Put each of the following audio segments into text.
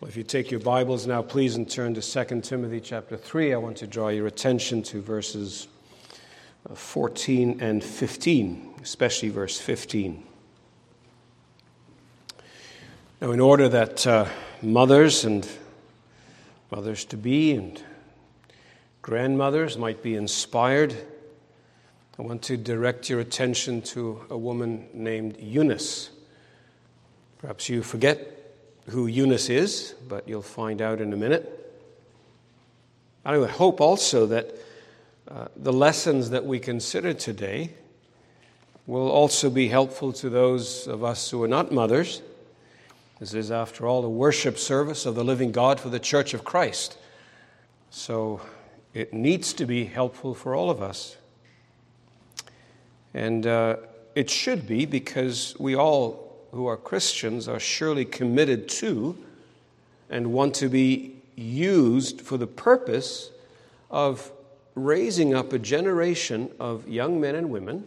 Well, if you take your Bibles now, please, and turn to 2 Timothy chapter 3, I want to draw your attention to verses uh, 14 and 15, especially verse 15. Now, in order that uh, mothers and mothers to be and grandmothers might be inspired, I want to direct your attention to a woman named Eunice. Perhaps you forget who Eunice is, but you'll find out in a minute. I would hope also that uh, the lessons that we consider today will also be helpful to those of us who are not mothers. This is, after all, a worship service of the living God for the Church of Christ. So it needs to be helpful for all of us. And uh, it should be because we all who are Christians are surely committed to and want to be used for the purpose of raising up a generation of young men and women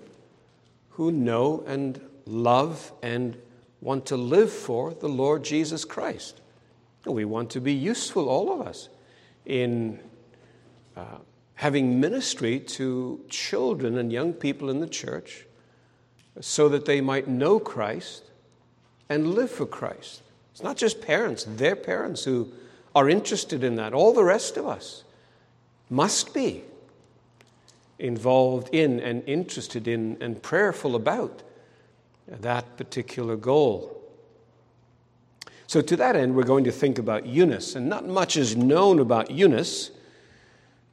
who know and love and want to live for the Lord Jesus Christ. We want to be useful, all of us, in uh, having ministry to children and young people in the church so that they might know Christ and live for Christ. It's not just parents, their parents who are interested in that. All the rest of us must be involved in and interested in and prayerful about that particular goal. So, to that end, we're going to think about Eunice. And not much is known about Eunice,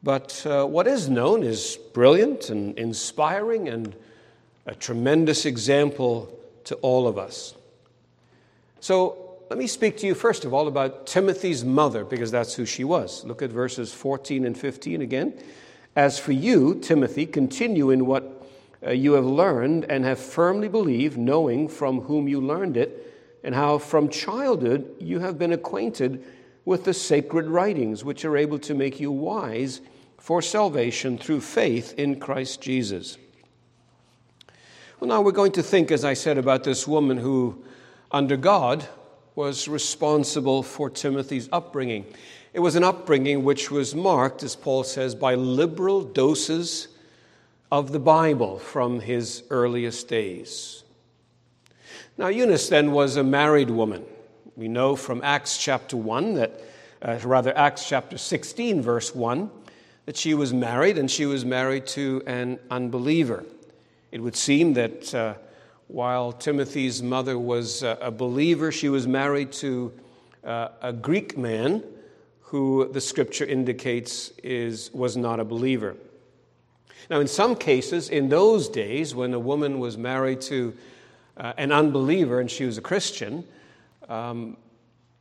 but uh, what is known is brilliant and inspiring and a tremendous example to all of us. So let me speak to you first of all about Timothy's mother, because that's who she was. Look at verses 14 and 15 again. As for you, Timothy, continue in what uh, you have learned and have firmly believed, knowing from whom you learned it, and how from childhood you have been acquainted with the sacred writings, which are able to make you wise for salvation through faith in Christ Jesus. Well, now we're going to think, as I said, about this woman who under God was responsible for Timothy's upbringing. It was an upbringing which was marked, as Paul says, by liberal doses of the Bible from his earliest days. Now, Eunice then was a married woman. We know from Acts chapter 1 that, uh, rather, Acts chapter 16, verse 1, that she was married and she was married to an unbeliever. It would seem that. Uh, while Timothy's mother was a believer, she was married to uh, a Greek man who the scripture indicates is, was not a believer. Now, in some cases, in those days, when a woman was married to uh, an unbeliever and she was a Christian, um,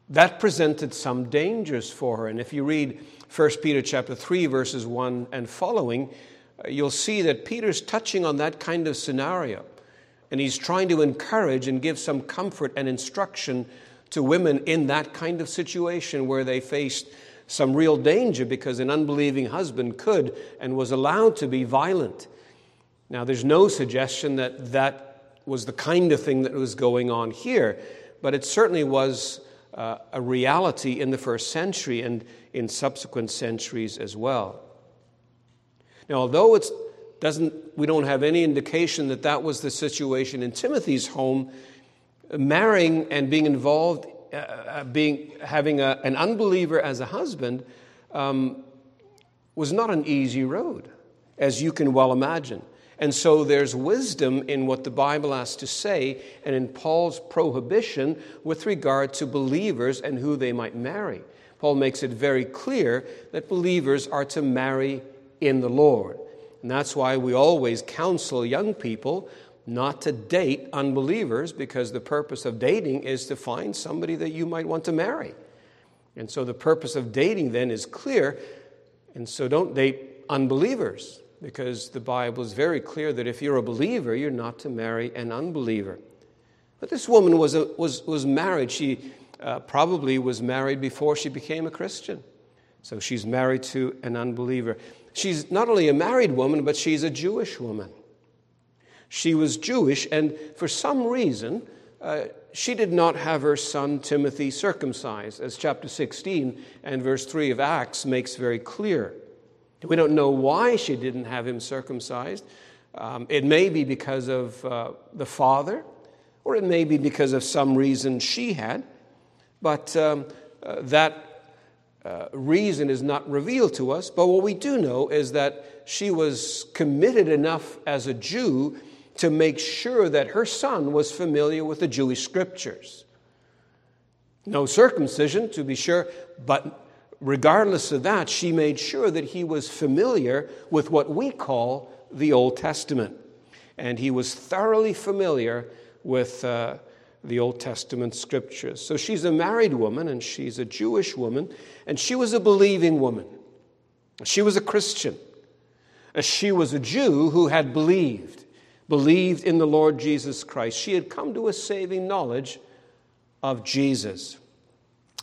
that presented some dangers for her. And if you read 1 Peter chapter 3, verses 1 and following, uh, you'll see that Peter's touching on that kind of scenario. And he's trying to encourage and give some comfort and instruction to women in that kind of situation where they faced some real danger because an unbelieving husband could and was allowed to be violent. Now, there's no suggestion that that was the kind of thing that was going on here, but it certainly was uh, a reality in the first century and in subsequent centuries as well. Now, although it's doesn't, we don't have any indication that that was the situation in Timothy's home. Marrying and being involved, uh, uh, being, having a, an unbeliever as a husband, um, was not an easy road, as you can well imagine. And so there's wisdom in what the Bible has to say and in Paul's prohibition with regard to believers and who they might marry. Paul makes it very clear that believers are to marry in the Lord. And that's why we always counsel young people not to date unbelievers because the purpose of dating is to find somebody that you might want to marry. And so the purpose of dating then is clear. And so don't date unbelievers because the Bible is very clear that if you're a believer, you're not to marry an unbeliever. But this woman was, a, was, was married. She uh, probably was married before she became a Christian. So she's married to an unbeliever. She's not only a married woman, but she's a Jewish woman. She was Jewish, and for some reason, uh, she did not have her son Timothy circumcised, as chapter 16 and verse 3 of Acts makes very clear. We don't know why she didn't have him circumcised. Um, it may be because of uh, the father, or it may be because of some reason she had, but um, uh, that uh, reason is not revealed to us. But what we do know is that she was committed enough as a Jew to make sure that her son was familiar with the Jewish scriptures. No circumcision, to be sure, but regardless of that, she made sure that he was familiar with what we call the Old Testament. And he was thoroughly familiar with uh, the Old Testament scriptures. So she's a married woman and she's a Jewish woman, and she was a believing woman. She was a Christian. She was a Jew who had believed, believed in the Lord Jesus Christ. She had come to a saving knowledge of Jesus.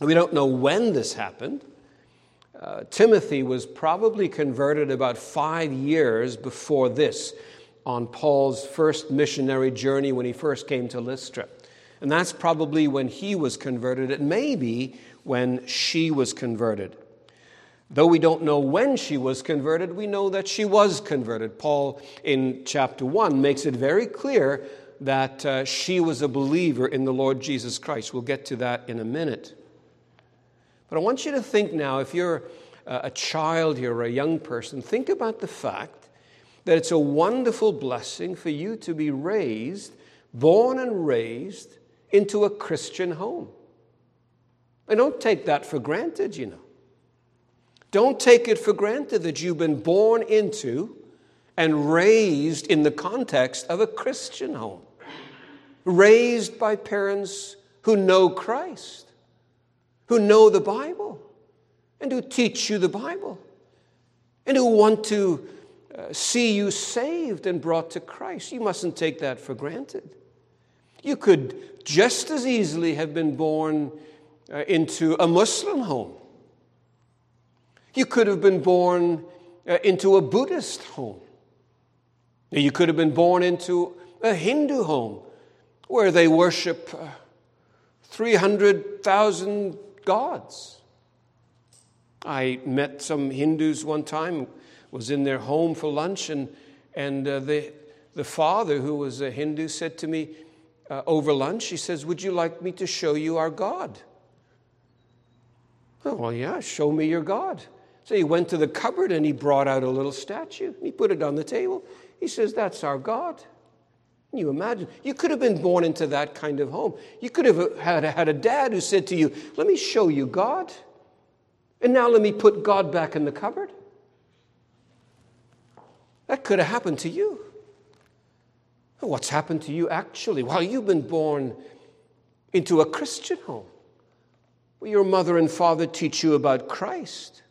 We don't know when this happened. Uh, Timothy was probably converted about five years before this on Paul's first missionary journey when he first came to Lystra. And that's probably when he was converted. It may be when she was converted. Though we don't know when she was converted, we know that she was converted. Paul, in chapter 1, makes it very clear that uh, she was a believer in the Lord Jesus Christ. We'll get to that in a minute. But I want you to think now, if you're a child here or a young person, think about the fact that it's a wonderful blessing for you to be raised, born and raised into a Christian home. And don't take that for granted, you know. Don't take it for granted that you've been born into and raised in the context of a Christian home, raised by parents who know Christ who know the Bible and who teach you the Bible and who want to uh, see you saved and brought to Christ. You mustn't take that for granted. You could just as easily have been born uh, into a Muslim home. You could have been born uh, into a Buddhist home. You could have been born into a Hindu home where they worship uh, 300,000 gods. I met some Hindus one time, was in their home for lunch, and, and uh, the, the father, who was a Hindu, said to me uh, over lunch, he says, Would you like me to show you our God? Oh, well, yeah, show me your God. So he went to the cupboard and he brought out a little statue. He put it on the table. He says, That's our God. Can you imagine? You could have been born into that kind of home. You could have had, had a dad who said to you, Let me show you God. And now let me put God back in the cupboard. That could have happened to you. What's happened to you actually? Well, you've been born into a Christian home where your mother and father teach you about Christ,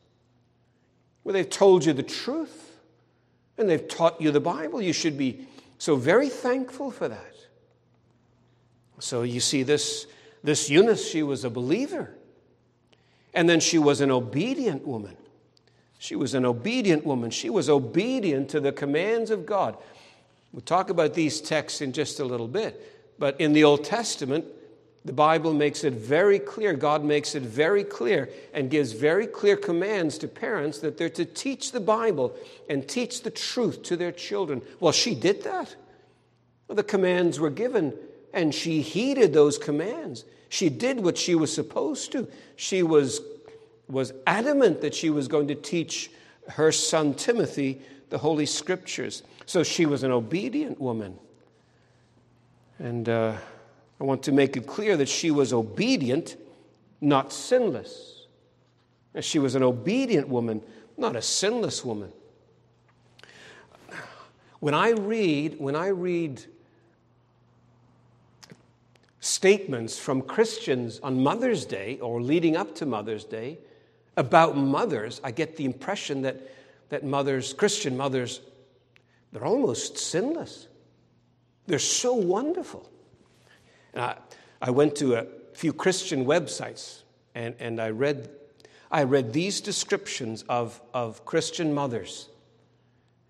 where they've told you the truth and they've taught you the Bible. You should be so, very thankful for that. So, you see, this, this Eunice, she was a believer. And then she was an obedient woman. She was an obedient woman. She was obedient to the commands of God. We'll talk about these texts in just a little bit. But in the Old Testament, the Bible makes it very clear, God makes it very clear, and gives very clear commands to parents that they're to teach the Bible and teach the truth to their children. Well, she did that. Well, the commands were given, and she heeded those commands. She did what she was supposed to. She was, was adamant that she was going to teach her son Timothy the Holy Scriptures. So she was an obedient woman. And. Uh, I want to make it clear that she was obedient, not sinless. She was an obedient woman, not a sinless woman. When I read, when I read statements from Christians on Mother's Day or leading up to Mother's Day about mothers, I get the impression that, that mothers, Christian mothers, they're almost sinless. They're so wonderful. Uh, I went to a few Christian websites and, and I, read, I read these descriptions of, of Christian mothers.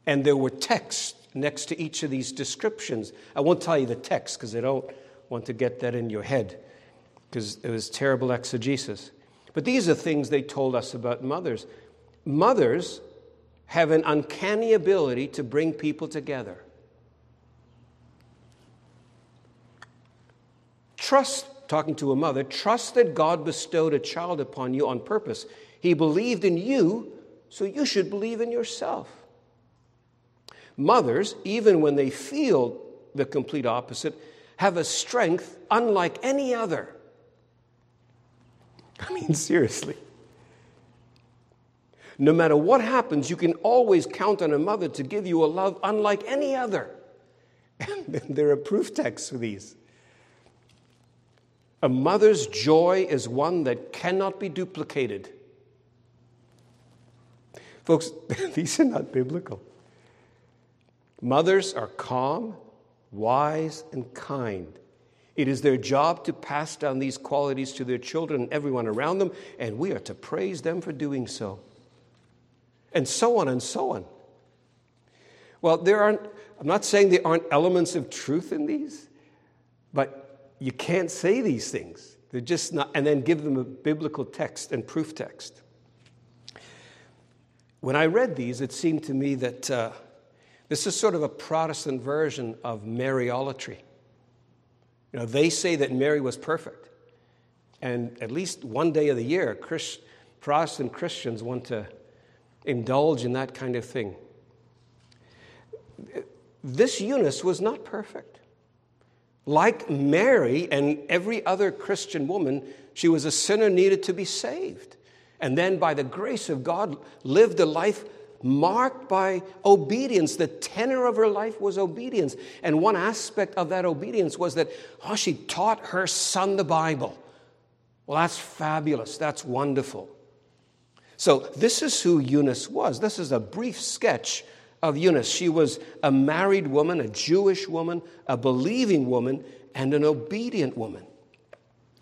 And there were texts next to each of these descriptions. I won't tell you the text because I don't want to get that in your head because it was terrible exegesis. But these are things they told us about mothers. Mothers have an uncanny ability to bring people together. Trust, talking to a mother, trust that God bestowed a child upon you on purpose. He believed in you, so you should believe in yourself. Mothers, even when they feel the complete opposite, have a strength unlike any other. I mean, seriously. No matter what happens, you can always count on a mother to give you a love unlike any other. And there are proof texts for these. A mother's joy is one that cannot be duplicated. Folks, these are not biblical. Mothers are calm, wise, and kind. It is their job to pass down these qualities to their children and everyone around them, and we are to praise them for doing so. And so on and so on. Well, there aren't, I'm not saying there aren't elements of truth in these, but you can't say these things. They're just not, and then give them a biblical text and proof text. When I read these, it seemed to me that. Uh, this is sort of a Protestant version of Mariolatry. You know, they say that Mary was perfect. And at least one day of the year, Christ, Protestant Christians want to indulge in that kind of thing. This Eunice was not perfect. Like Mary and every other Christian woman, she was a sinner needed to be saved. And then, by the grace of God, lived a life marked by obedience. The tenor of her life was obedience. And one aspect of that obedience was that, oh, she taught her son the Bible. Well, that's fabulous. That's wonderful. So, this is who Eunice was. This is a brief sketch of Eunice. She was a married woman, a Jewish woman, a believing woman, and an obedient woman.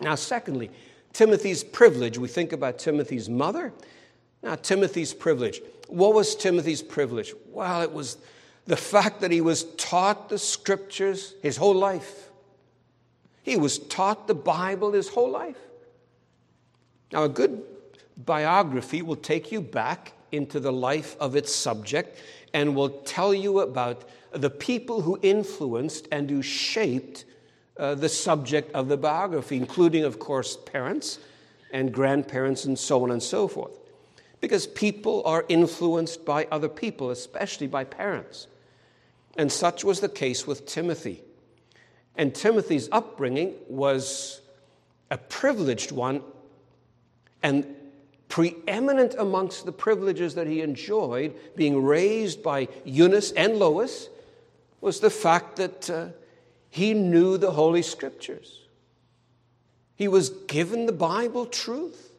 Now, secondly, Timothy's privilege. We think about Timothy's mother. Now, Timothy's privilege. What was Timothy's privilege? Well, it was the fact that he was taught the scriptures his whole life. He was taught the Bible his whole life. Now, a good biography will take you back into the life of its subject and will tell you about the people who influenced and who shaped uh, the subject of the biography, including, of course, parents and grandparents and so on and so forth because people are influenced by other people, especially by parents. And such was the case with Timothy. And Timothy's upbringing was a privileged one, and preeminent amongst the privileges that he enjoyed, being raised by Eunice and Lois, was the fact that uh, he knew the Holy Scriptures. He was given the Bible truth.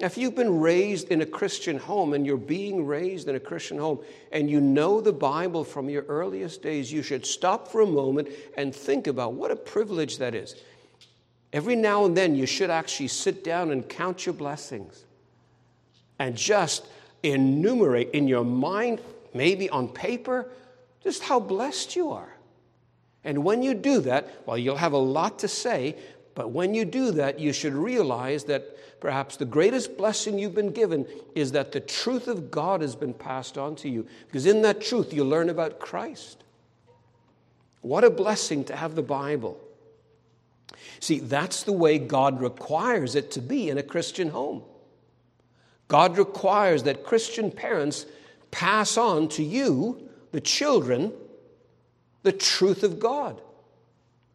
If you've been raised in a Christian home and you're being raised in a Christian home and you know the Bible from your earliest days, you should stop for a moment and think about what a privilege that is. Every now and then, you should actually sit down and count your blessings and just enumerate in your mind, maybe on paper, just how blessed you are. And when you do that, well, you'll have a lot to say, but when you do that, you should realize that perhaps the greatest blessing you've been given is that the truth of God has been passed on to you. Because in that truth, you learn about Christ. What a blessing to have the Bible. See, that's the way God requires it to be in a Christian home. God requires that Christian parents pass on to you, the children, the truth of God.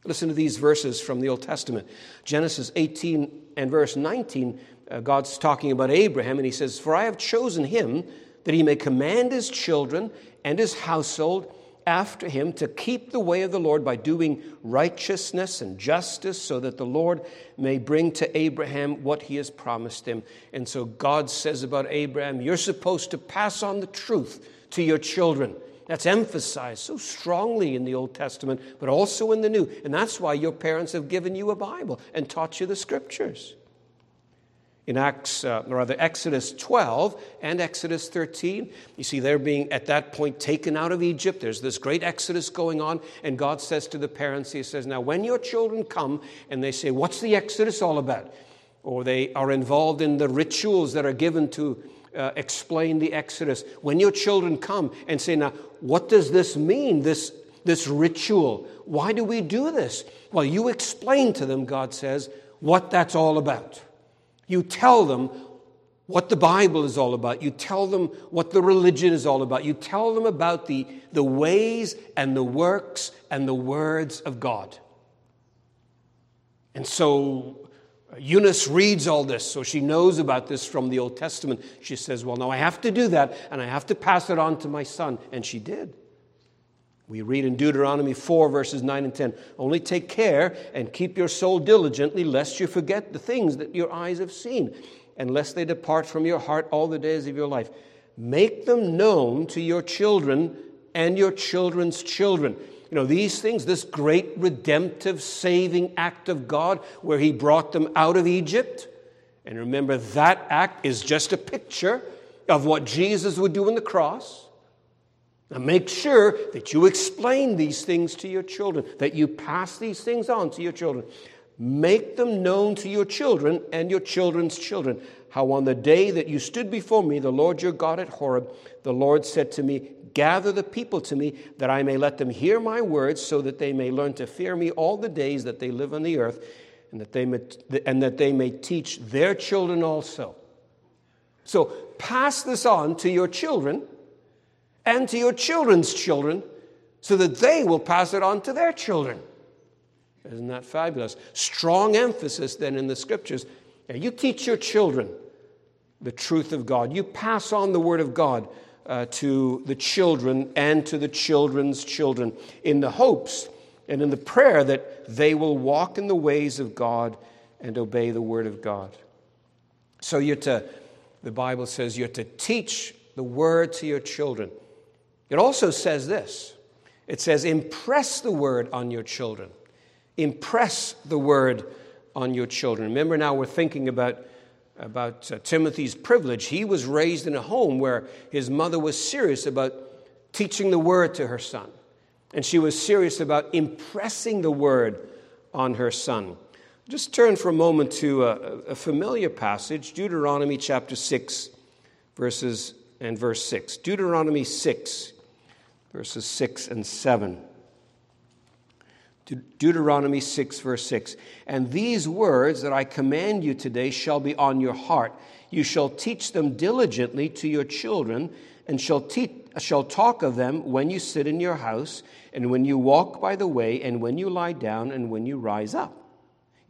Listen to these verses from the Old Testament. Genesis 18 and verse 19, uh, God's talking about Abraham, and he says, For I have chosen him that he may command his children and his household after him to keep the way of the Lord by doing righteousness and justice, so that the Lord may bring to Abraham what he has promised him. And so God says about Abraham, You're supposed to pass on the truth to your children. That's emphasized so strongly in the Old Testament, but also in the New. And that's why your parents have given you a Bible and taught you the scriptures. In Acts, uh, rather Exodus 12 and Exodus 13. You see, they're being at that point taken out of Egypt. There's this great exodus going on, and God says to the parents, He says, Now, when your children come and they say, What's the exodus all about? Or they are involved in the rituals that are given to uh, explain the exodus. When your children come and say, Now, what does this mean, this, this ritual? Why do we do this? Well, you explain to them, God says, what that's all about. You tell them what the Bible is all about. You tell them what the religion is all about. You tell them about the, the ways and the works and the words of God. And so Eunice reads all this, so she knows about this from the Old Testament. She says, Well, now I have to do that, and I have to pass it on to my son. And she did. We read in Deuteronomy 4, verses 9 and 10 Only take care and keep your soul diligently, lest you forget the things that your eyes have seen, and lest they depart from your heart all the days of your life. Make them known to your children and your children's children. You know, these things, this great redemptive saving act of God where He brought them out of Egypt. And remember, that act is just a picture of what Jesus would do on the cross. Now make sure that you explain these things to your children, that you pass these things on to your children. Make them known to your children and your children's children. How on the day that you stood before me, the Lord your God at Horeb, the Lord said to me, Gather the people to me, that I may let them hear my words, so that they may learn to fear me all the days that they live on the earth, and that they may, and that they may teach their children also. So pass this on to your children and to your children's children so that they will pass it on to their children. Isn't that fabulous? Strong emphasis then in the scriptures. you teach your children the truth of God, you pass on the word of God. Uh, to the children and to the children's children in the hopes and in the prayer that they will walk in the ways of God and obey the word of God. So you're to, the Bible says, you're to teach the word to your children. It also says this it says, impress the word on your children. Impress the word on your children. Remember now, we're thinking about, about uh, Timothy's privilege. He was raised in a home where his mother was serious about teaching the word to her son, and she was serious about impressing the word on her son. Just turn for a moment to a, a familiar passage, Deuteronomy chapter 6, verses and verse 6. Deuteronomy 6, verses 6 and 7. Deuteronomy 6, verse 6. And these words that I command you today shall be on your heart. You shall teach them diligently to your children, and shall, teach, shall talk of them when you sit in your house, and when you walk by the way, and when you lie down, and when you rise up.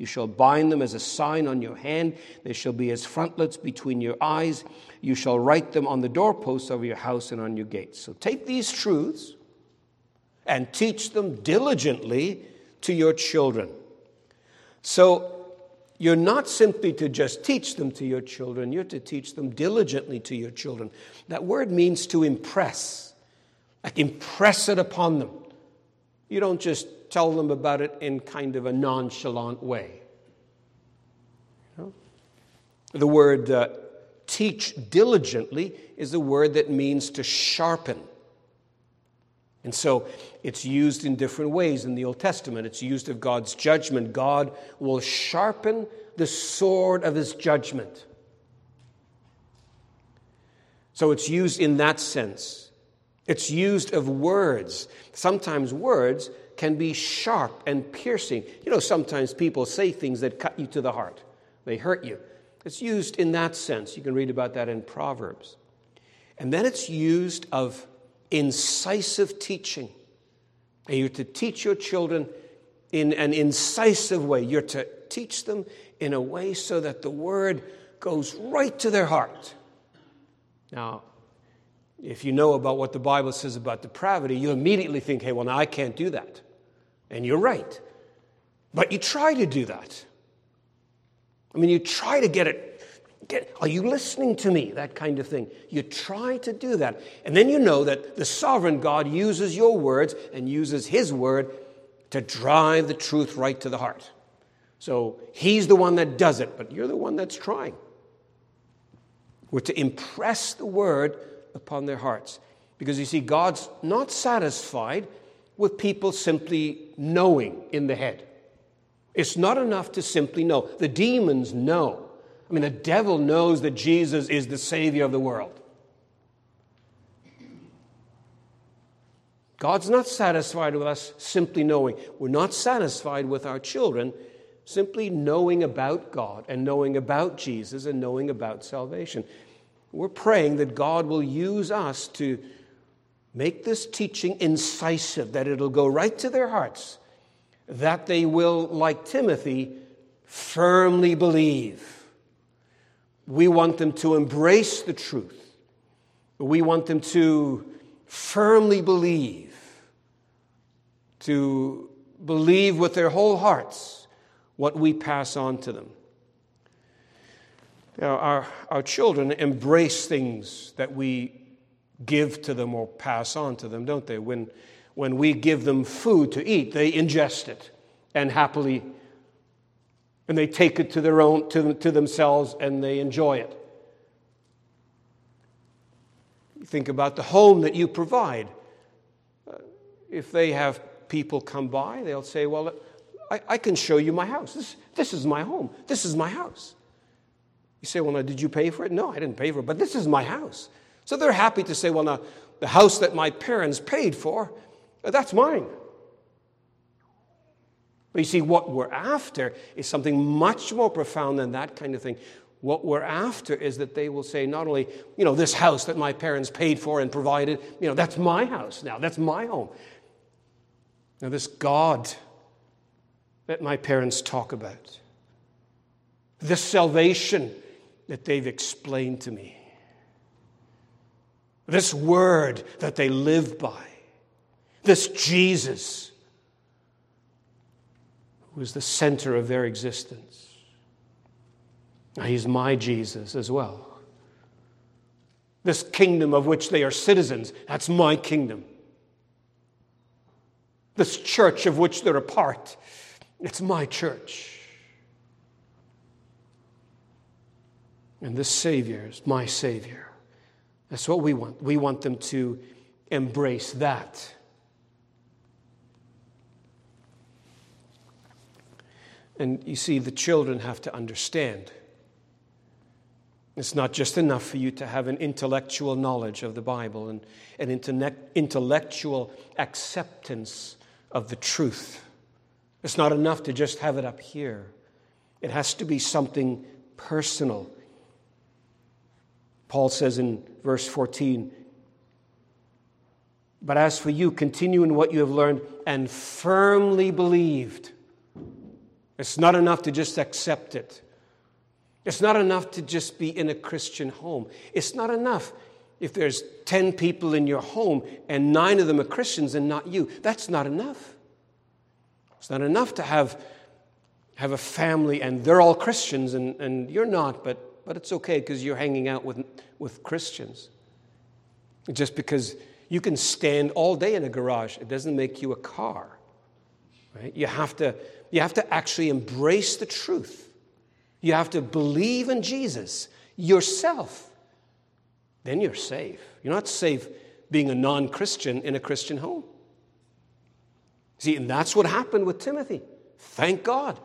You shall bind them as a sign on your hand. They shall be as frontlets between your eyes. You shall write them on the doorposts of your house and on your gates. So take these truths and teach them diligently to your children. So you're not simply to just teach them to your children, you're to teach them diligently to your children. That word means to impress, like impress it upon them. You don't just tell them about it in kind of a nonchalant way. The word uh, teach diligently is a word that means to sharpen. And so it's used in different ways in the Old Testament. It's used of God's judgment. God will sharpen the sword of his judgment. So it's used in that sense. It's used of words. Sometimes words can be sharp and piercing. You know, sometimes people say things that cut you to the heart, they hurt you. It's used in that sense. You can read about that in Proverbs. And then it's used of incisive teaching. And you're to teach your children in an incisive way. You're to teach them in a way so that the word goes right to their heart. Now, if you know about what the Bible says about depravity, you immediately think, hey, well, now I can't do that. And you're right. But you try to do that. I mean, you try to get it. Get, are you listening to me? That kind of thing. You try to do that. And then you know that the sovereign God uses your words and uses his word to drive the truth right to the heart. So he's the one that does it, but you're the one that's trying. We're to impress the word upon their hearts. Because you see, God's not satisfied with people simply knowing in the head. It's not enough to simply know. The demons know. I mean, the devil knows that Jesus is the Savior of the world. God's not satisfied with us simply knowing. We're not satisfied with our children simply knowing about God and knowing about Jesus and knowing about salvation. We're praying that God will use us to make this teaching incisive, that it'll go right to their hearts, that they will, like Timothy, firmly believe. We want them to embrace the truth. We want them to firmly believe, to believe with their whole hearts what we pass on to them. Now, our, our children embrace things that we give to them or pass on to them, don't they? When, when we give them food to eat, they ingest it and happily, and they take it to their own, to, to themselves and they enjoy it. Think about the home that you provide. Uh, if they have people come by, they'll say, Well, I, I can show you my house. This, this is my home. This is my house. You say, Well, now, did you pay for it? No, I didn't pay for it, but this is my house. So they're happy to say, Well, now, the house that my parents paid for, uh, that's mine. But you see, what we're after is something much more profound than that kind of thing. What we're after is that they will say, not only, you know, this house that my parents paid for and provided, you know, that's my house now, that's my home. Now, this God that my parents talk about, this salvation that they've explained to me, this word that they live by, this Jesus who is the center of their existence. He's my Jesus as well. This kingdom of which they are citizens, that's my kingdom. This church of which they're a part, it's my church. And this Savior is my Savior. That's what we want. We want them to embrace that. And you see, the children have to understand. It's not just enough for you to have an intellectual knowledge of the Bible and an intellectual acceptance of the truth. It's not enough to just have it up here. It has to be something personal. Paul says in verse 14, But as for you, continue in what you have learned and firmly believed it's not enough to just accept it. It's not enough to just be in a Christian home. It's not enough if there's 10 people in your home and nine of them are Christians and not you. That's not enough. It's not enough to have, have a family and they're all Christians and, and you're not, but, but it's okay because you're hanging out with, with Christians. Just because you can stand all day in a garage, it doesn't make you a car. Right? You have to you have to actually embrace the truth. You have to believe in Jesus yourself. Then you're safe. You're not safe being a non Christian in a Christian home. See, and that's what happened with Timothy. Thank God.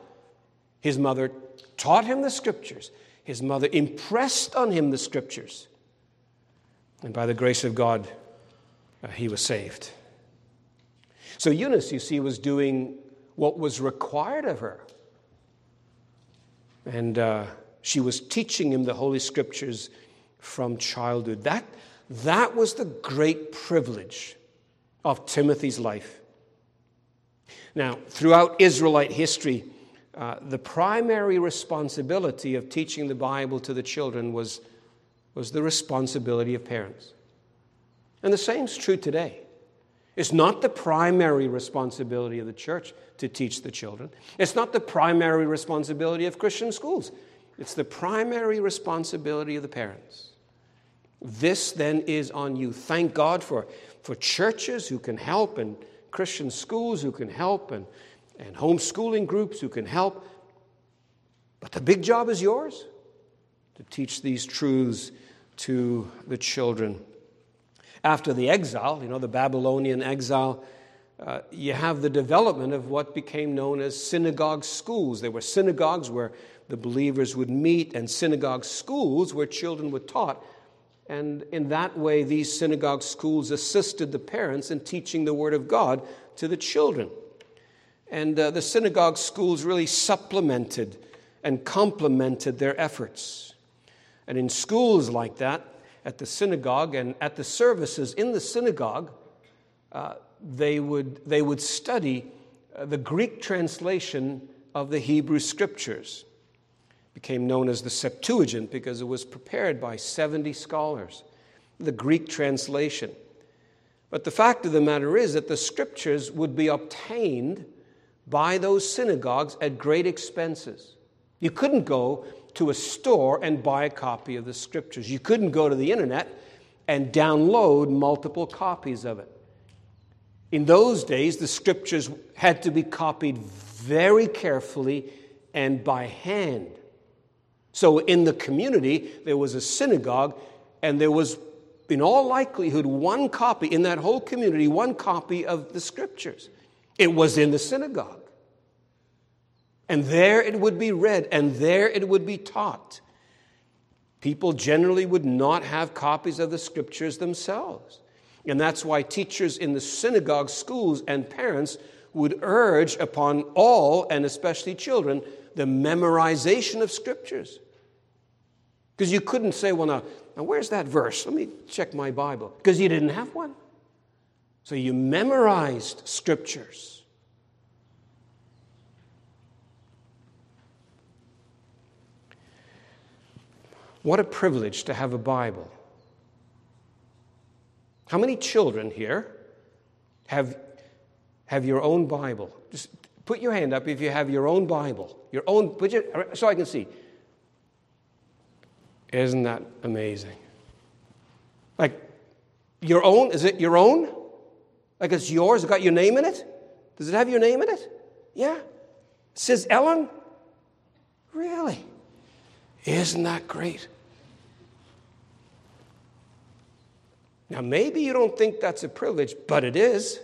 His mother taught him the scriptures, his mother impressed on him the scriptures. And by the grace of God, uh, he was saved. So Eunice, you see, was doing what was required of her. And uh, she was teaching him the Holy Scriptures from childhood. That, that was the great privilege of Timothy's life. Now, throughout Israelite history, uh, the primary responsibility of teaching the Bible to the children was, was the responsibility of parents. And the same is true today. It's not the primary responsibility of the church to teach the children. It's not the primary responsibility of Christian schools. It's the primary responsibility of the parents. This then is on you. Thank God for, for churches who can help and Christian schools who can help and, and homeschooling groups who can help. But the big job is yours to teach these truths to the children. After the exile, you know, the Babylonian exile, uh, you have the development of what became known as synagogue schools. There were synagogues where the believers would meet, and synagogue schools where children were taught. And in that way, these synagogue schools assisted the parents in teaching the Word of God to the children. And uh, the synagogue schools really supplemented and complemented their efforts. And in schools like that, at the synagogue and at the services in the synagogue, uh, they, would, they would study uh, the Greek translation of the Hebrew scriptures. It became known as the Septuagint because it was prepared by 70 scholars, the Greek translation. But the fact of the matter is that the scriptures would be obtained by those synagogues at great expenses. You couldn't go to a store and buy a copy of the scriptures. You couldn't go to the internet and download multiple copies of it. In those days, the scriptures had to be copied very carefully and by hand. So, in the community, there was a synagogue, and there was, in all likelihood, one copy in that whole community, one copy of the scriptures. It was in the synagogue. And there it would be read, and there it would be taught. People generally would not have copies of the scriptures themselves. And that's why teachers in the synagogue schools and parents would urge upon all, and especially children, the memorization of scriptures. Because you couldn't say, well, now, now, where's that verse? Let me check my Bible. Because you didn't have one. So you memorized scriptures. What a privilege to have a Bible. How many children here have, have your own Bible? Just put your hand up if you have your own Bible. Your own, put your, so I can see. Isn't that amazing? Like, your own? Is it your own? Like it's yours? It got your name in it? Does it have your name in it? Yeah. It says Ellen? Really? Isn't that great? Now, maybe you don't think that's a privilege, but it is.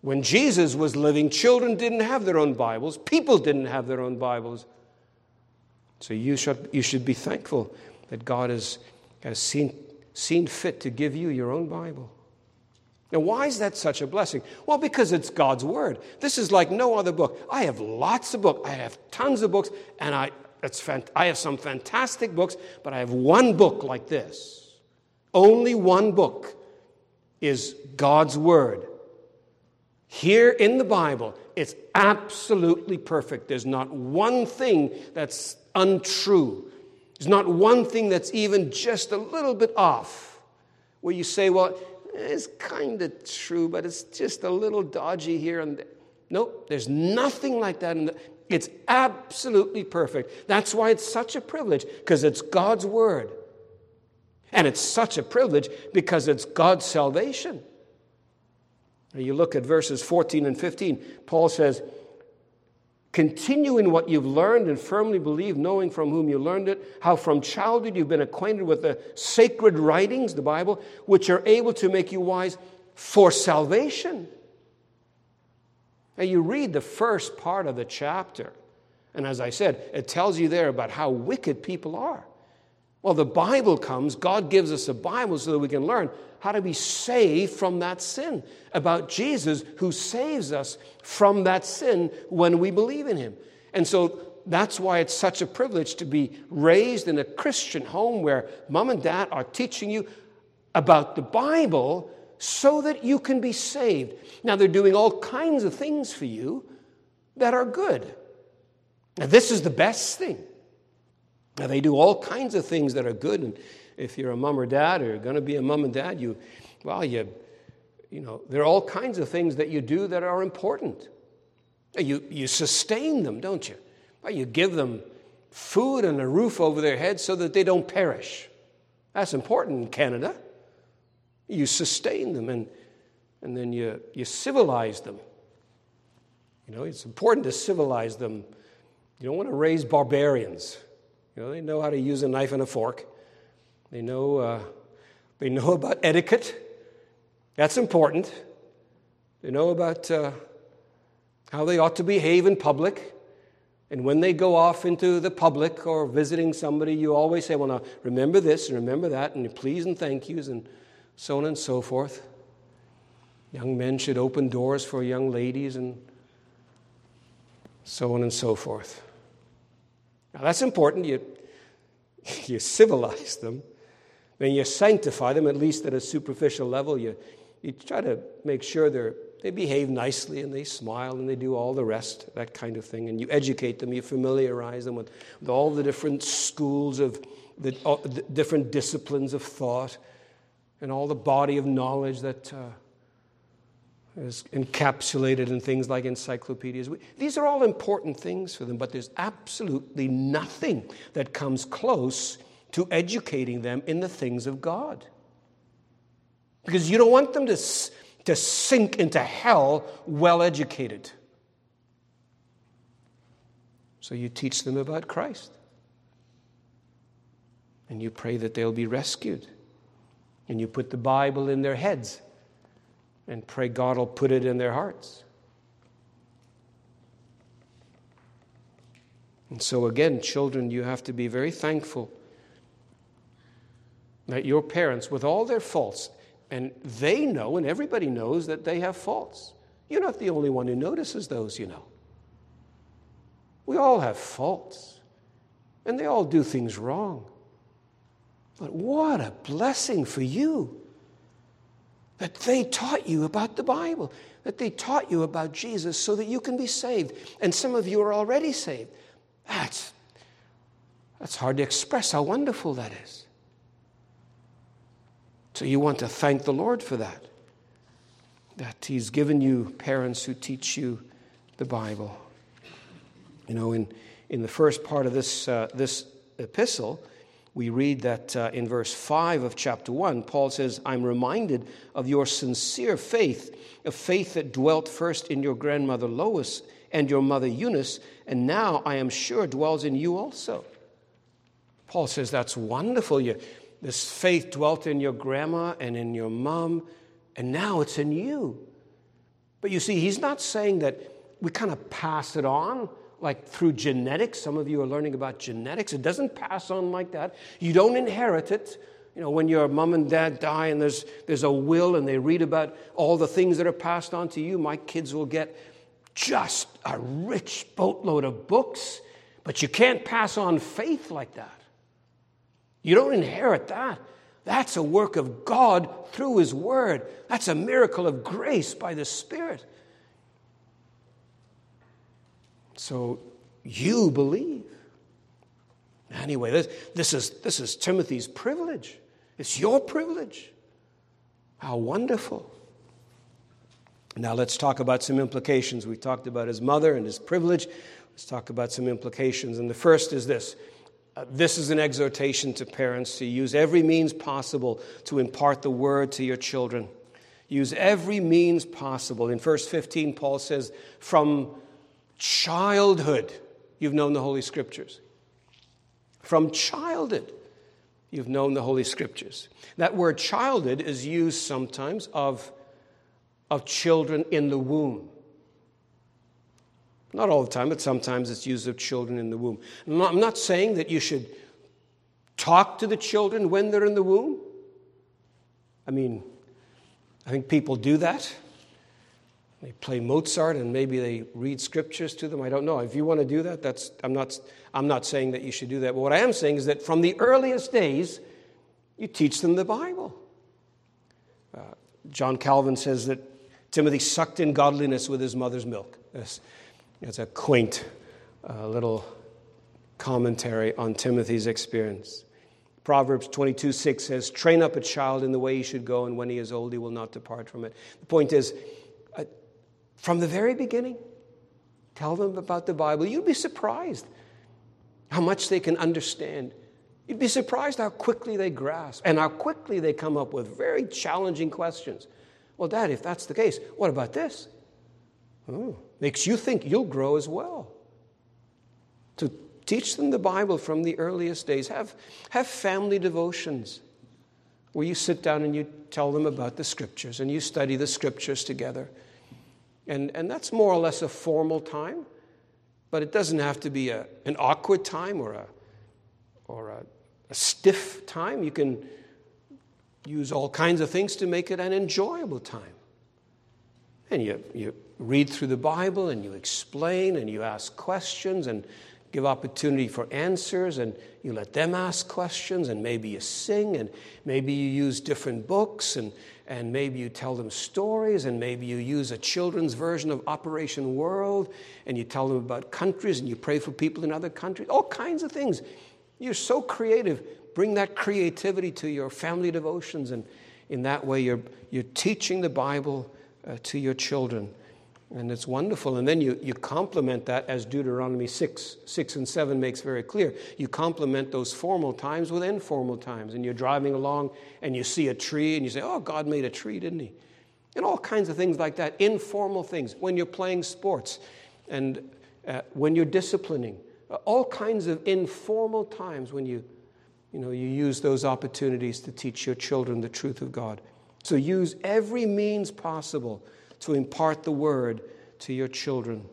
When Jesus was living, children didn't have their own Bibles, people didn't have their own Bibles. So you should, you should be thankful that God has, has seen, seen fit to give you your own Bible. Now, why is that such a blessing? Well, because it's God's Word. This is like no other book. I have lots of books, I have tons of books, and I, that's fant- I have some fantastic books, but I have one book like this. Only one book is God's Word. Here in the Bible, it's absolutely perfect. There's not one thing that's untrue. There's not one thing that's even just a little bit off. Where you say, well, it's kind of true, but it's just a little dodgy here and there. Nope, there's nothing like that. In the, it's absolutely perfect. That's why it's such a privilege, because it's God's Word. And it's such a privilege because it's God's salvation. You look at verses 14 and 15. Paul says, Continue in what you've learned and firmly believe, knowing from whom you learned it, how from childhood you've been acquainted with the sacred writings, the Bible, which are able to make you wise for salvation now, you read the first part of the chapter, and as I said, it tells you there about how wicked people are. Well, the Bible comes, God gives us a Bible so that we can learn how to be saved from that sin, about Jesus who saves us from that sin when we believe in Him. And so that's why it's such a privilege to be raised in a Christian home where mom and dad are teaching you about the Bible so that you can be saved. Now, they're doing all kinds of things for you that are good. Now, this is the best thing. Now, they do all kinds of things that are good. And if you're a mom or dad or going to be a mom and dad, you, well, you, you know, there are all kinds of things that you do that are important. You, you sustain them, don't you? Well, you give them food and a roof over their heads so that they don't perish. That's important in Canada. You sustain them and, and then you, you civilize them. You know, it's important to civilize them. You don't want to raise barbarians. You know, they know how to use a knife and a fork. They know, uh, they know about etiquette. That's important. They know about uh, how they ought to behave in public. And when they go off into the public or visiting somebody, you always say, Well, now remember this and remember that, and please and thank yous, and so on and so forth. Young men should open doors for young ladies, and so on and so forth. Now, that's important. You, you civilize them, then you sanctify them, at least at a superficial level. You, you try to make sure they're they behave nicely and they smile and they do all the rest, that kind of thing. And you educate them, you familiarize them with, with all the different schools of the, uh, the, different disciplines of thought and all the body of knowledge that uh, is encapsulated in things like encyclopedias. These are all important things for them, but there's absolutely nothing that comes close to educating them in the things of God. Because you don't want them to to sink into hell well educated. So you teach them about Christ. And you pray that they'll be rescued. And you put the Bible in their heads and pray God will put it in their hearts. And so, again, children, you have to be very thankful that your parents, with all their faults, and they know, and everybody knows, that they have faults. You're not the only one who notices those, you know. We all have faults, and they all do things wrong. But what a blessing for you that they taught you about the Bible, that they taught you about Jesus so that you can be saved. And some of you are already saved. That's, that's hard to express how wonderful that is. So you want to thank the Lord for that. That He's given you parents who teach you the Bible. You know, in, in the first part of this, uh, this epistle, we read that uh, in verse 5 of chapter 1, Paul says, I'm reminded of your sincere faith, a faith that dwelt first in your grandmother Lois and your mother Eunice, and now I am sure dwells in you also. Paul says, That's wonderful. You, this faith dwelt in your grandma and in your mom, and now it's in you. But you see, he's not saying that we kind of pass it on like through genetics. Some of you are learning about genetics. It doesn't pass on like that. You don't inherit it. You know, when your mom and dad die and there's, there's a will and they read about all the things that are passed on to you, my kids will get just a rich boatload of books. But you can't pass on faith like that. You don't inherit that. That's a work of God through His Word. That's a miracle of grace by the Spirit. So you believe. Anyway, this, this, is, this is Timothy's privilege. It's your privilege. How wonderful. Now let's talk about some implications. We talked about his mother and his privilege. Let's talk about some implications. And the first is this uh, this is an exhortation to parents to use every means possible to impart the word to your children. Use every means possible. In verse 15, Paul says, From childhood, you've known the Holy Scriptures. From childhood, you've known the Holy Scriptures. That word childhood is used sometimes of, of children in the womb. Not all the time, but sometimes it's used of children in the womb. I'm not saying that you should talk to the children when they're in the womb. I mean, I think people do that. They play Mozart and maybe they read scriptures to them. I don't know. If you want to do that, that's, I'm, not, I'm not saying that you should do that. But what I am saying is that from the earliest days, you teach them the Bible. Uh, John Calvin says that Timothy sucked in godliness with his mother's milk. Yes. It's a quaint uh, little commentary on Timothy's experience. Proverbs 22 6 says, Train up a child in the way he should go, and when he is old, he will not depart from it. The point is, from the very beginning, tell them about the Bible. You'd be surprised how much they can understand. You'd be surprised how quickly they grasp and how quickly they come up with very challenging questions. Well, Dad, if that's the case, what about this? Oh, makes you think you'll grow as well. So Teach them the Bible from the earliest days. Have, have family devotions where you sit down and you tell them about the scriptures and you study the scriptures together. And, and that's more or less a formal time, but it doesn't have to be a, an awkward time or, a, or a, a stiff time. You can use all kinds of things to make it an enjoyable time. And you, you read through the Bible and you explain and you ask questions and give opportunity for answers and you let them ask questions and maybe you sing and maybe you use different books and, and maybe you tell them stories and maybe you use a children's version of Operation World and you tell them about countries and you pray for people in other countries, all kinds of things. You're so creative. Bring that creativity to your family devotions and in that way you're, you're teaching the Bible uh, to your children. And it's wonderful. And then you, you complement that, as Deuteronomy 6, 6 and 7 makes very clear. You complement those formal times with informal times. And you're driving along and you see a tree and you say, Oh, God made a tree, didn't He? And all kinds of things like that, informal things. When you're playing sports and uh, when you're disciplining, all kinds of informal times when you, you, know, you use those opportunities to teach your children the truth of God. So use every means possible to impart the word to your children.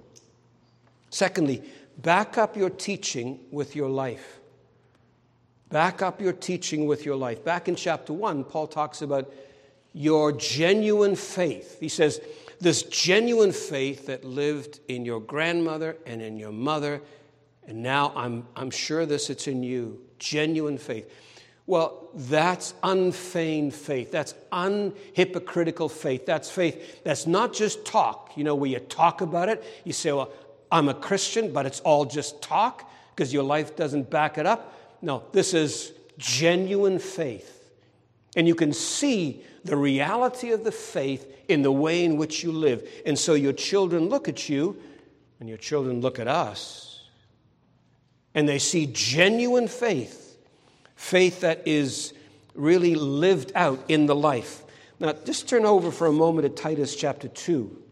Secondly, back up your teaching with your life. Back up your teaching with your life. Back in chapter 1, Paul talks about your genuine faith. He says, This genuine faith that lived in your grandmother and in your mother, and now I'm, I'm sure this, it's in you. Genuine faith. Well, that's unfeigned faith. That's unhypocritical faith. That's faith that's not just talk, you know, where you talk about it. You say, well, I'm a Christian, but it's all just talk because your life doesn't back it up. No, this is genuine faith. And you can see the reality of the faith in the way in which you live. And so your children look at you, and your children look at us, and they see genuine faith faith that is really lived out in the life. Now, just turn over for a moment to Titus chapter 2.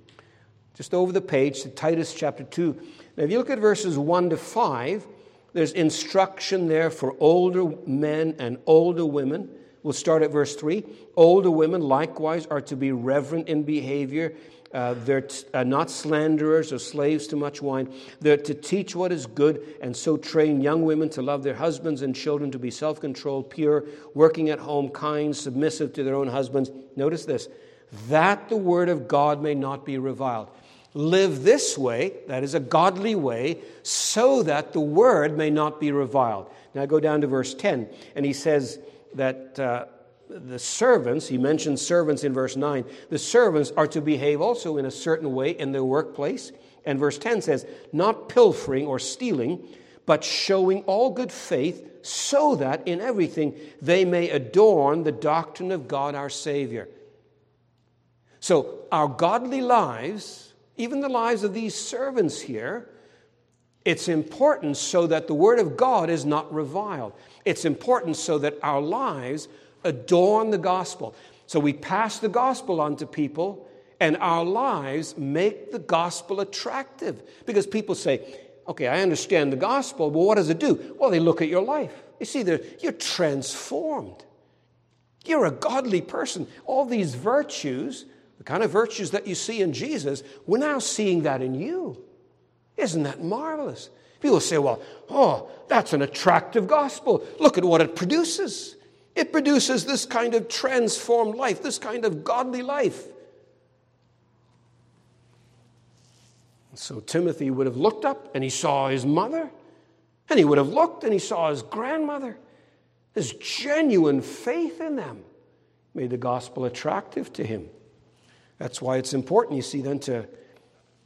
Just over the page to Titus chapter 2. Now, if you look at verses 1 to 5, there's instruction there for older men and older women. We'll start at verse 3. Older women likewise are to be reverent in behavior uh, they're t- uh, not slanderers or slaves to much wine. They're to teach what is good and so train young women to love their husbands and children, to be self controlled, pure, working at home, kind, submissive to their own husbands. Notice this that the word of God may not be reviled. Live this way, that is a godly way, so that the word may not be reviled. Now go down to verse 10, and he says that. Uh, the servants, he mentions servants in verse 9, the servants are to behave also in a certain way in their workplace. And verse 10 says, not pilfering or stealing, but showing all good faith, so that in everything they may adorn the doctrine of God our Savior. So, our godly lives, even the lives of these servants here, it's important so that the Word of God is not reviled. It's important so that our lives adorn the gospel. So we pass the gospel on to people, and our lives make the gospel attractive. Because people say, okay, I understand the gospel, but what does it do? Well, they look at your life. You see, you're transformed. You're a godly person. All these virtues, the kind of virtues that you see in Jesus, we're now seeing that in you. Isn't that marvelous? People say, well, oh, that's an attractive gospel. Look at what it produces. It produces this kind of transformed life, this kind of godly life. So Timothy would have looked up and he saw his mother, and he would have looked and he saw his grandmother. His genuine faith in them made the gospel attractive to him. That's why it's important, you see, then to,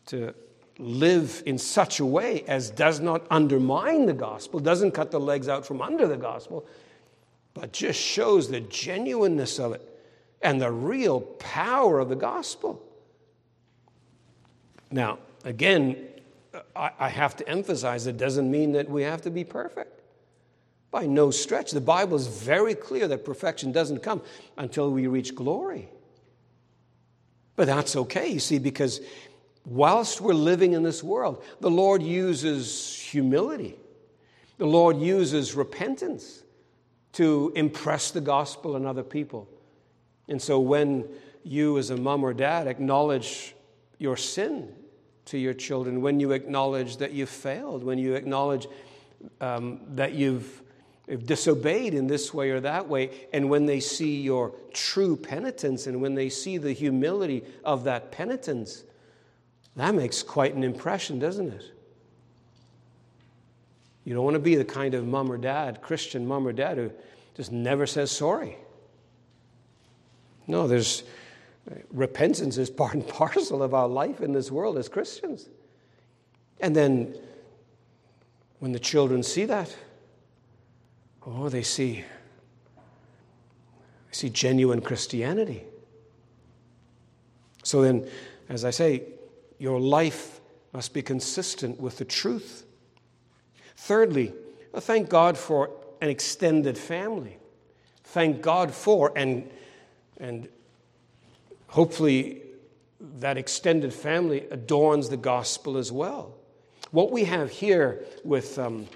to live in such a way as does not undermine the gospel, doesn't cut the legs out from under the gospel, but just shows the genuineness of it and the real power of the gospel. Now, again, I have to emphasize it doesn't mean that we have to be perfect. By no stretch. The Bible is very clear that perfection doesn't come until we reach glory. But that's okay, you see, because whilst we're living in this world, the Lord uses humility The Lord uses repentance to impress the gospel on other people. And so when you, as a mom or dad, acknowledge your sin to your children, when you acknowledge that you've failed, when you acknowledge um, that you've, you've disobeyed in this way or that way, and when they see your true penitence and when they see the humility of that penitence, that makes quite an impression, doesn't it? You don't want to be the kind of mom or dad, Christian mom or dad, who just never says sorry. No, there's uh, repentance is part and parcel of our life in this world as Christians. And then when the children see that, oh, they see, they see genuine Christianity. So then, as I say, your life must be consistent with the truth. Thirdly, thank God for an extended family. Thank God for and and hopefully that extended family adorns the gospel as well. What we have here with, um,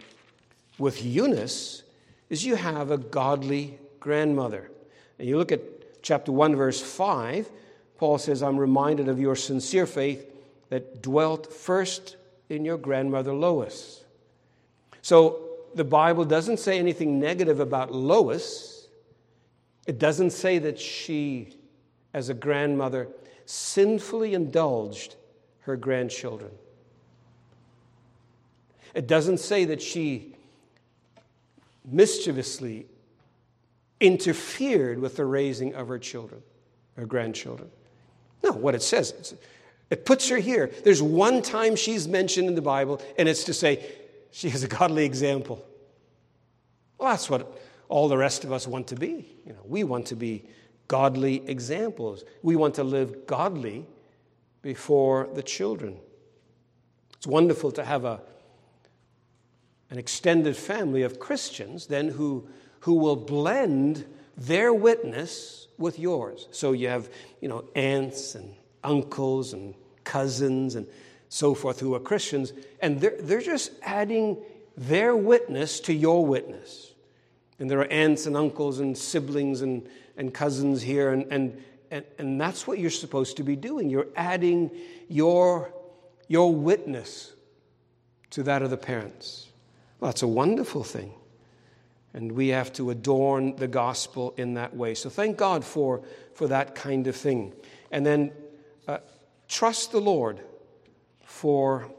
with Eunice is you have a godly grandmother. And you look at chapter 1, verse 5, Paul says, I'm reminded of your sincere faith that dwelt first in your grandmother Lois. So the Bible doesn't say anything negative about Lois. It doesn't say that she as a grandmother, sinfully indulged her grandchildren. It doesn't say that she mischievously interfered with the raising of her children, her grandchildren. No, what it says, it puts her here. There's one time she's mentioned in the Bible, and it's to say she is a godly example. Well, that's what all the rest of us want to be. You know, we want to be godly examples. We want to live godly before the children. It's wonderful to have a, an extended family of Christians then who, who will blend their witness with yours. So you have, you know, aunts and uncles and cousins and so forth who are Christians, and they're, they're just adding their witness to your witness. And there are aunts and uncles and siblings and and cousins here, and, and, and, and that's what you're supposed to be doing. You're adding your, your witness to that of the parents. Well, that's a wonderful thing. And we have to adorn the gospel in that way. So thank God for, for that kind of thing. And then uh, trust the Lord for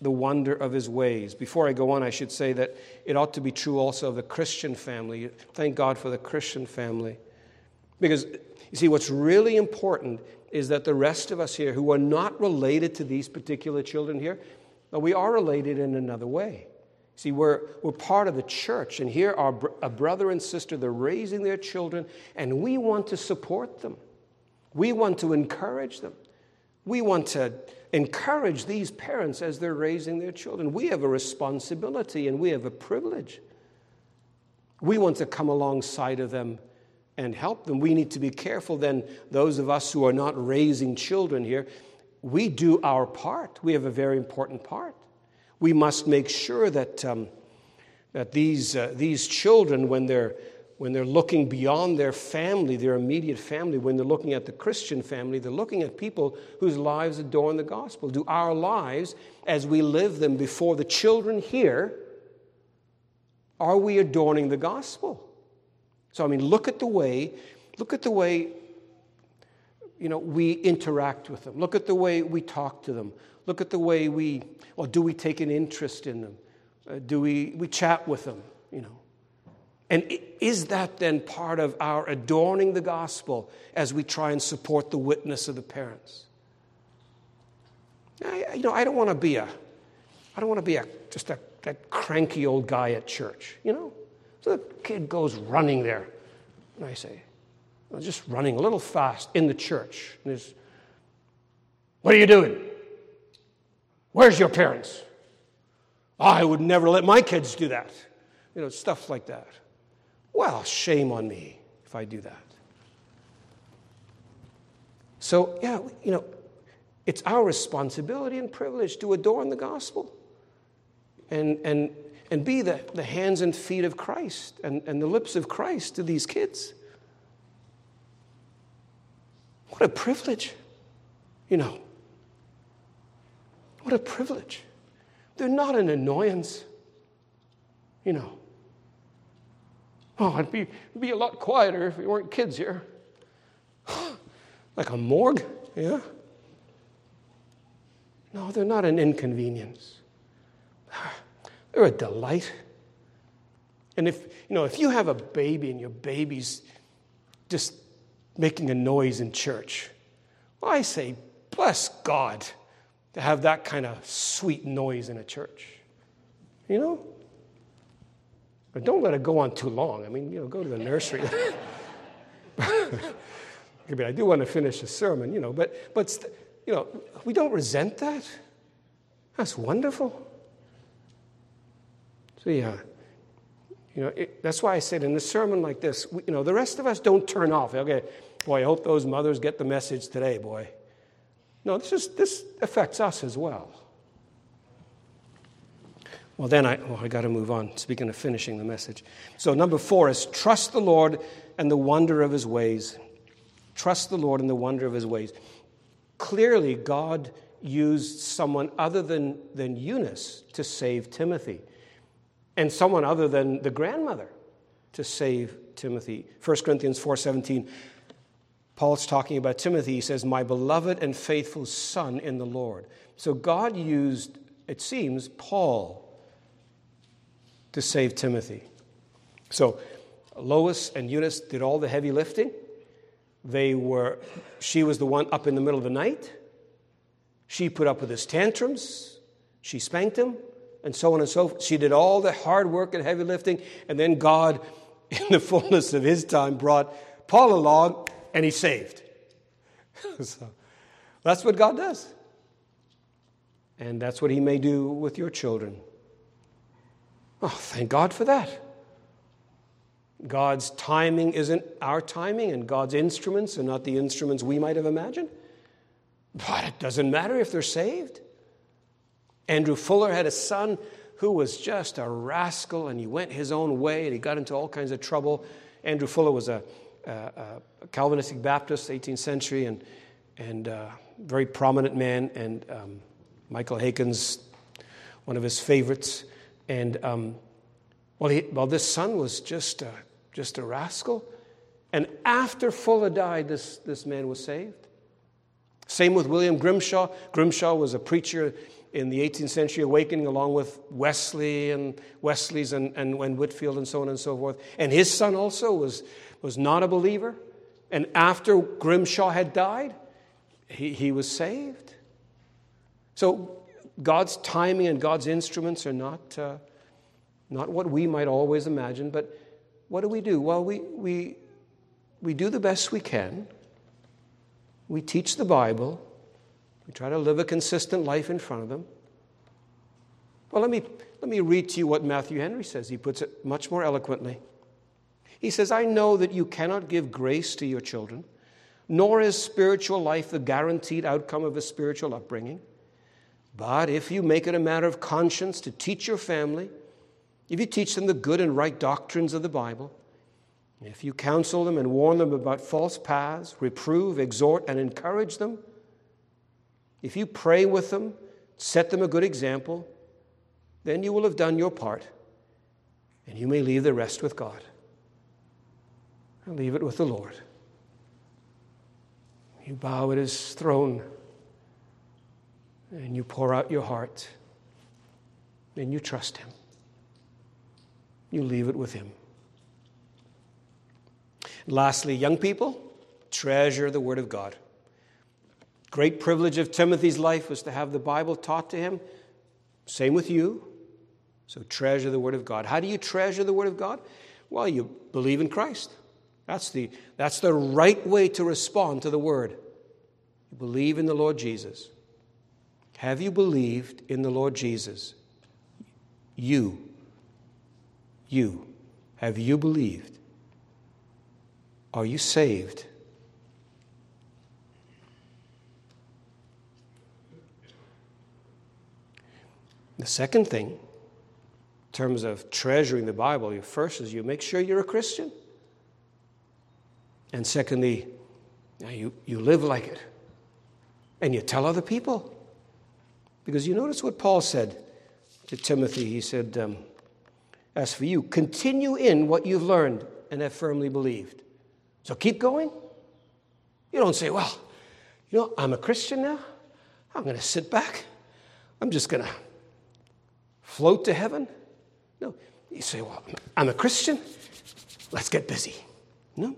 the wonder of his ways. Before I go on, I should say that it ought to be true also of the Christian family. Thank God for the Christian family. Because, you see, what's really important is that the rest of us here who are not related to these particular children here, but we are related in another way. See, we're, we're part of the church, and here are a brother and sister, they're raising their children, and we want to support them. We want to encourage them. We want to encourage these parents as they're raising their children. We have a responsibility and we have a privilege. We want to come alongside of them and help them. We need to be careful then, those of us who are not raising children here, we do our part. We have a very important part. We must make sure that, um, that these, uh, these children, when they're, when they're looking beyond their family, their immediate family, when they're looking at the Christian family, they're looking at people whose lives adorn the gospel. Do our lives, as we live them before the children here, are we adorning the gospel? So, I mean, look at the way, look at the way, you know, we interact with them. Look at the way we talk to them. Look at the way we, well, do we take an interest in them? Uh, do we, we chat with them, you know? And is that then part of our adorning the gospel as we try and support the witness of the parents? I, you know, I don't want to be a, I don't want to be a, just a, that cranky old guy at church, you know? So the kid goes running there. And I say, well, just running a little fast in the church. And there's, what are you doing? Where's your parents? I would never let my kids do that. You know, stuff like that. Well, shame on me if I do that. So, yeah, you know, it's our responsibility and privilege to adorn the gospel. And, and and be the, the hands and feet of Christ and, and the lips of Christ to these kids. What a privilege, you know. What a privilege. They're not an annoyance, you know. Oh, it'd be, it'd be a lot quieter if we weren't kids here. like a morgue, yeah? No, they're not an inconvenience. They're a delight. And if, you know, if you have a baby and your baby's just making a noise in church, well, I say, bless God to have that kind of sweet noise in a church. You know? But don't let it go on too long. I mean, you know, go to the nursery. I mean, I do want to finish the sermon, you know, but, but you know, we don't resent that. That's wonderful. So, yeah, you know, it, that's why I said in a sermon like this, we, you know, the rest of us don't turn off. Okay, boy, I hope those mothers get the message today, boy. No, this, is, this affects us as well. Well, then I, well, I got to move on. Speaking of finishing the message. So, number four is trust the Lord and the wonder of his ways. Trust the Lord and the wonder of his ways. Clearly, God used someone other than, than Eunice to save Timothy, and someone other than the grandmother to save Timothy. 1 Corinthians 4:17. Paul's talking about Timothy. He says, My beloved and faithful son in the Lord. So God used, it seems, Paul to save Timothy. So Lois and Eunice did all the heavy lifting. They were, she was the one up in the middle of the night. She put up with his tantrums. She spanked him, and so on and so forth. She did all the hard work and heavy lifting, and then God, in the fullness of his time, brought Paul along, and he saved. so that's what God does. And that's what he may do with your children. Oh, thank God for that. God's timing isn't our timing, and God's instruments are not the instruments we might have imagined. But it doesn't matter if they're saved. Andrew Fuller had a son who was just a rascal, and he went his own way, and he got into all kinds of trouble. Andrew Fuller was a, a, a Calvinistic Baptist, 18th century, and, and uh, very prominent man, and um, Michael Haykin's, one of his favorites. And um, well, he, well, this son was just a, just a rascal. And after Fuller died, this, this man was saved. Same with William Grimshaw. Grimshaw was a preacher in the 18th century awakening along with Wesley and Wesley's and, and, and Whitefield and so on and so forth. And his son also was, was not a believer. And after Grimshaw had died, he, he was saved. So God's timing and God's instruments are not, uh, not what we might always imagine, but what do we do? Well, we, we, we do the best we can. We teach the Bible. We try to live a consistent life in front of them. Well, let me, let me read to you what Matthew Henry says. He puts it much more eloquently. He says, I know that you cannot give grace to your children, nor is spiritual life the guaranteed outcome of a spiritual upbringing. But if you make it a matter of conscience to teach your family, if you teach them the good and right doctrines of the Bible, if you counsel them and warn them about false paths, reprove, exhort, and encourage them, if you pray with them, set them a good example, then you will have done your part, and you may leave the rest with God. And leave it with the Lord. You bow at his throne and you pour out your heart and you trust Him. You leave it with Him. Lastly, young people, treasure the Word of God. Great privilege of Timothy's life was to have the Bible taught to him. Same with you. So treasure the Word of God. How do you treasure the Word of God? Well, you believe in Christ. That's the, that's the right way to respond to the Word. You believe in the Lord Jesus. Have you believed in the Lord Jesus? You. You. Have you believed? Are you saved? The second thing in terms of treasuring the Bible, first is you make sure you're a Christian. And secondly, you, you live like it. And you tell other people. Because you notice what Paul said to Timothy. He said, um, As for you, continue in what you've learned and have firmly believed. So keep going. You don't say, Well, you know, I'm a Christian now. I'm going to sit back. I'm just going to float to heaven. No, you say, Well, I'm a Christian. Let's get busy. No,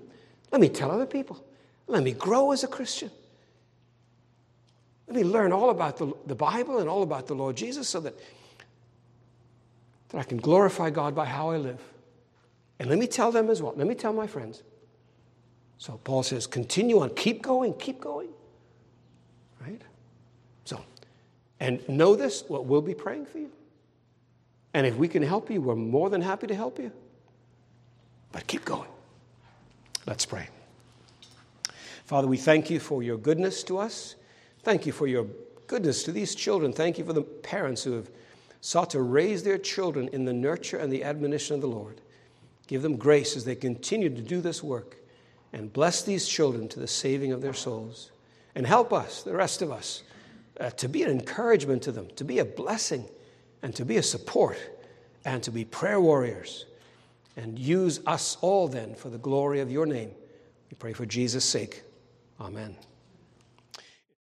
let me tell other people. Let me grow as a Christian. Let me learn all about the, the Bible and all about the Lord Jesus so that, that I can glorify God by how I live. And let me tell them as well. Let me tell my friends. So Paul says, continue on, keep going, keep going. Right? So, and know this, what we'll be praying for you. And if we can help you, we're more than happy to help you. But keep going. Let's pray. Father, we thank you for your goodness to us. Thank you for your goodness to these children. Thank you for the parents who have sought to raise their children in the nurture and the admonition of the Lord. Give them grace as they continue to do this work and bless these children to the saving of their souls. And help us, the rest of us, uh, to be an encouragement to them, to be a blessing, and to be a support, and to be prayer warriors. And use us all then for the glory of your name. We pray for Jesus' sake. Amen.